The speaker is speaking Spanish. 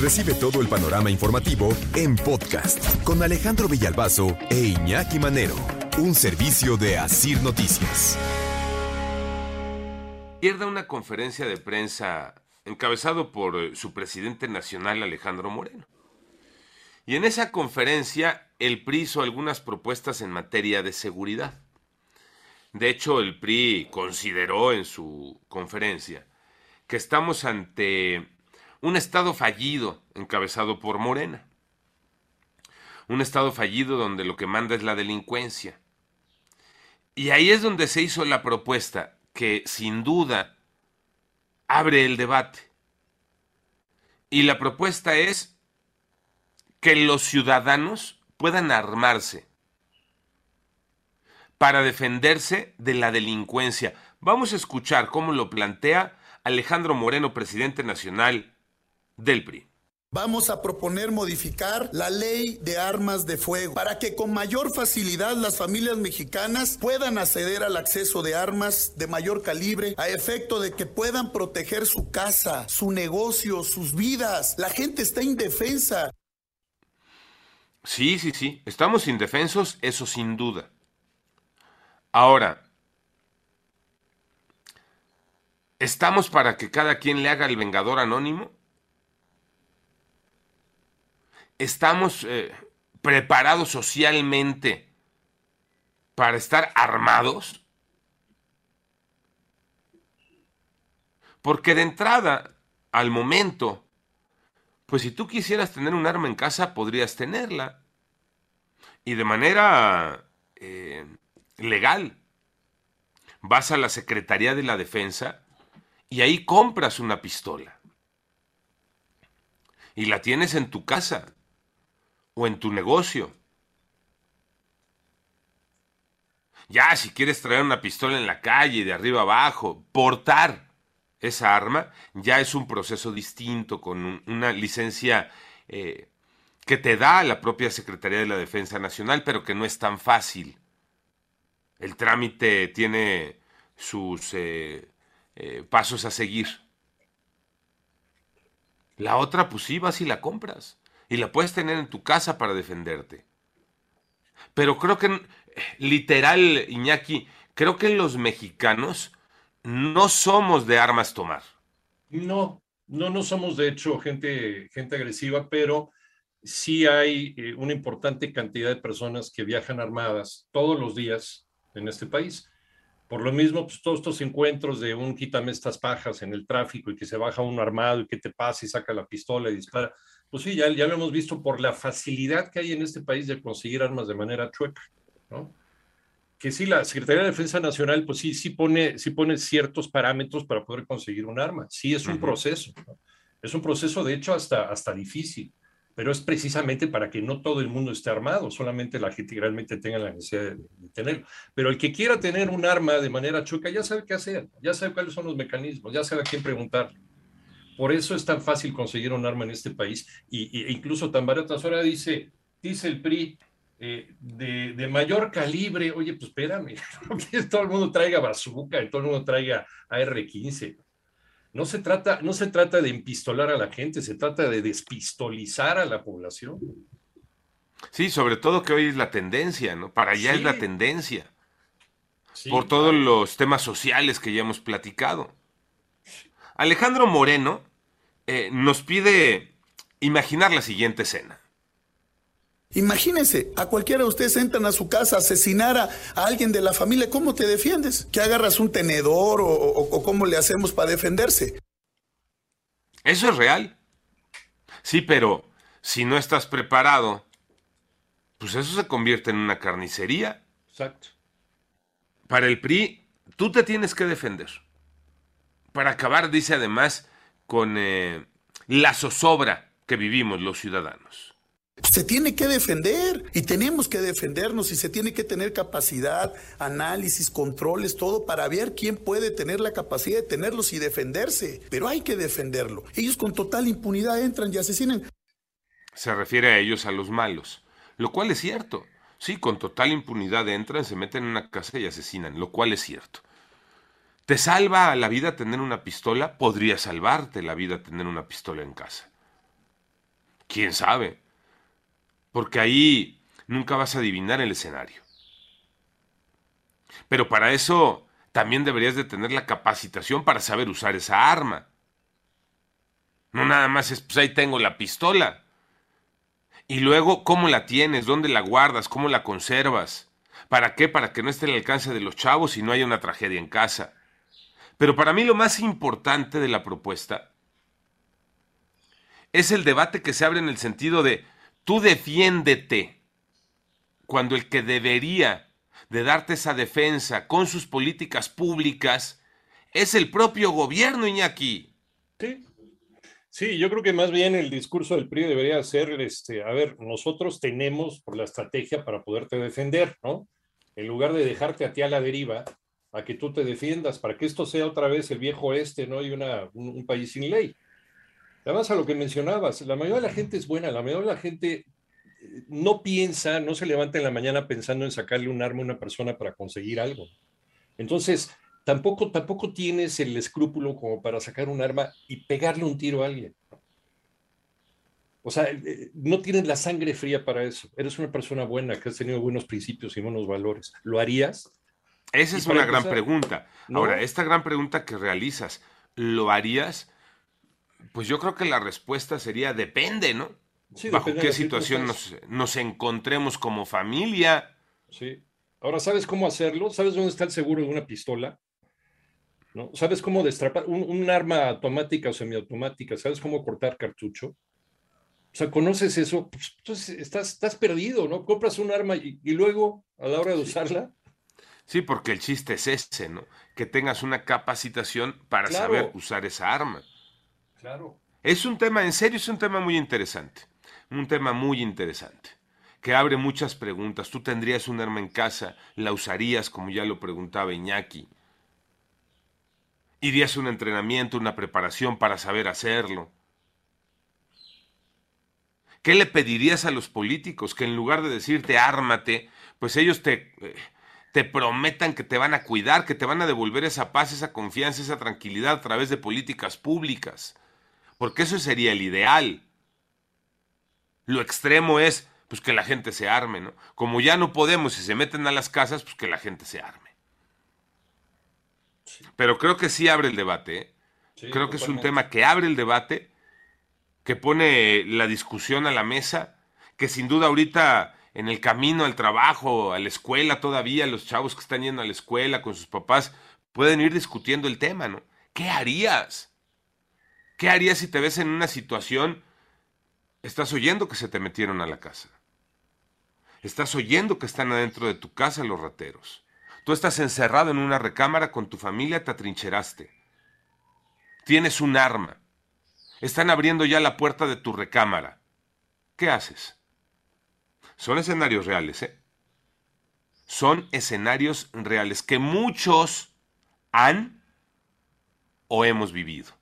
Recibe todo el panorama informativo en podcast con Alejandro Villalbazo e Iñaki Manero, un servicio de Asir Noticias. Pierda una conferencia de prensa encabezado por eh, su presidente nacional Alejandro Moreno. Y en esa conferencia el PRI hizo algunas propuestas en materia de seguridad. De hecho, el PRI consideró en su conferencia que estamos ante un Estado fallido encabezado por Morena. Un Estado fallido donde lo que manda es la delincuencia. Y ahí es donde se hizo la propuesta que sin duda abre el debate. Y la propuesta es que los ciudadanos puedan armarse para defenderse de la delincuencia. Vamos a escuchar cómo lo plantea Alejandro Moreno, presidente nacional del PRI. Vamos a proponer modificar la ley de armas de fuego para que con mayor facilidad las familias mexicanas puedan acceder al acceso de armas de mayor calibre a efecto de que puedan proteger su casa, su negocio, sus vidas. La gente está indefensa. Sí, sí, sí, estamos indefensos, eso sin duda. Ahora, ¿estamos para que cada quien le haga el vengador anónimo? Estamos eh, preparados socialmente para estar armados? Porque de entrada, al momento, pues si tú quisieras tener un arma en casa, podrías tenerla. Y de manera eh, legal. Vas a la Secretaría de la Defensa y ahí compras una pistola. Y la tienes en tu casa o en tu negocio. Ya, si quieres traer una pistola en la calle, de arriba abajo, portar esa arma, ya es un proceso distinto, con una licencia eh, que te da la propia Secretaría de la Defensa Nacional, pero que no es tan fácil. El trámite tiene sus eh, eh, pasos a seguir. La otra, pues sí, vas y la compras y la puedes tener en tu casa para defenderte. Pero creo que, literal, Iñaki, creo que los mexicanos no somos de armas tomar. No, no, no somos de hecho gente, gente agresiva, pero sí hay eh, una importante cantidad de personas que viajan armadas todos los días en este país. Por lo mismo, pues todos estos encuentros de un quítame estas pajas en el tráfico y que se baja uno armado y que te pasa y saca la pistola y dispara, pues sí, ya, ya lo hemos visto por la facilidad que hay en este país de conseguir armas de manera chueca, ¿no? Que sí, la Secretaría de Defensa Nacional, pues sí, sí pone, sí pone ciertos parámetros para poder conseguir un arma. Sí, es un proceso, Es un proceso, de hecho, hasta, hasta difícil, pero es precisamente para que no todo el mundo esté armado, solamente la gente realmente tenga la necesidad de, tenerlo. Pero el que quiera tener un arma de manera chueca ya sabe qué hacer, ya sabe cuáles son los mecanismos, ya sabe a quién preguntar. Por eso es tan fácil conseguir un arma en este país y, incluso tan baratas. Ahora dice, dice el PRI, eh, de, mayor calibre, oye, pues espérame, que todo el mundo traiga bazooka, y todo el mundo traiga AR-15. No se, trata, no se trata de empistolar a la gente, se trata de despistolizar a la población. Sí, sobre todo que hoy es la tendencia, ¿no? Para allá es la tendencia. por todos los temas sociales que ya hemos platicado. Alejandro Moreno eh, nos pide imaginar la siguiente escena. Imagínense, a cualquiera de ustedes entran a su casa a asesinar a, alguien de la familia, ¿cómo te defiendes? ¿Que agarras un tenedor o cómo le hacemos para defenderse? Eso es real. Sí, pero si no estás preparado, pues eso se convierte en una carnicería. Exacto. Para el PRI, tú te tienes que defender para acabar, dice además, con eh, la zozobra que vivimos los ciudadanos. Se tiene que defender y tenemos que defendernos y se tiene que tener capacidad, análisis, controles, todo para ver quién puede tener la capacidad de tenerlos y defenderse. Pero hay que defenderlo. Ellos con total impunidad entran y asesinan. Se refiere a ellos a los malos, lo cual es cierto. Sí, con total impunidad entran, se meten en una casa y asesinan, lo cual es cierto. ¿Te salva la vida tener una pistola? Podría salvarte la vida tener una pistola en casa. ¿Quién sabe? Porque ahí nunca vas a adivinar el escenario. Pero para eso también deberías de tener la capacitación para saber usar esa arma. No nada más es, pues ahí tengo la pistola. Y luego, ¿cómo la tienes? ¿Dónde la guardas? ¿Cómo la conservas? ¿Para qué? Para que no esté al alcance de los chavos y no haya una tragedia en casa. Pero para mí lo más importante de la propuesta es el debate que se abre en el sentido de tú defiéndete, cuando el que debería de darte esa defensa con sus políticas públicas es el propio gobierno, Iñaki. Sí. Sí, yo creo que más bien el discurso del PRI debería ser, este, a ver, nosotros tenemos por la estrategia para poderte defender, ¿no? En lugar de dejarte a ti a la deriva, a que tú te defiendas, para que esto sea otra vez el viejo este, ¿no? Y una, un, país sin ley. Además, a lo que mencionabas, la mayoría de la gente es buena, la mayoría de la gente eh, no piensa, no se levanta en la mañana pensando en sacarle un arma a una persona para conseguir algo. Entonces, tampoco, tampoco tienes el escrúpulo como para sacar un arma y pegarle un tiro a alguien. O sea, eh, no tienes la sangre fría para eso. Eres una persona buena, que has tenido buenos principios y buenos valores. ¿Lo harías? Esa es una gran pregunta. Ahora, esta gran pregunta que realizas, ¿lo harías? Pues yo creo que la respuesta sería depende, ¿no? Sí, ¿Bajo qué situación nos, nos, encontremos como familia? Sí. Ahora, ¿sabes cómo hacerlo? ¿Sabes dónde está el seguro de una pistola? ¿no? ¿Sabes cómo destrapar un, arma automática o semiautomática? ¿Sabes cómo cortar cartucho? O sea, conoces eso, pues, entonces estás, estás perdido, ¿no? Compras un arma y, luego, a la hora de usarla. Sí, porque el chiste es ese, ¿no? Que tengas una capacitación para saber usar esa arma. Claro. Es un tema, en serio, es un tema muy interesante. Un tema muy interesante. Que abre muchas preguntas. Tú tendrías un arma en casa, la usarías, como ya lo preguntaba Iñaki. Irías a un entrenamiento, una preparación para saber hacerlo. ¿Qué le pedirías a los políticos? Que en lugar de decirte ármate, pues ellos te, eh, te prometan que te van a cuidar, que te van a devolver esa paz, esa confianza, esa tranquilidad a través de políticas públicas. Porque eso sería el ideal. Lo extremo es pues que la gente se arme, ¿no? Como ya no podemos y se meten a las casas, pues que la gente se arme. Pero creo que sí abre el debate. ¿eh? creo que es un tema que abre el debate, que pone la discusión a la mesa, que sin duda ahorita en el camino al trabajo, a la escuela todavía, los chavos que están yendo a la escuela con sus papás, pueden ir discutiendo el tema, ¿no? ¿Qué harías? ¿Qué harías si te ves en una situación, estás oyendo que se te metieron a la casa? Estás oyendo que están adentro de tu casa los rateros. Tú estás encerrado en una recámara con tu familia, te atrincheraste. Tienes un arma. Están abriendo ya la puerta de tu recámara. ¿Qué haces? Son escenarios reales, ¿eh? Son escenarios reales que muchos han o hemos vivido.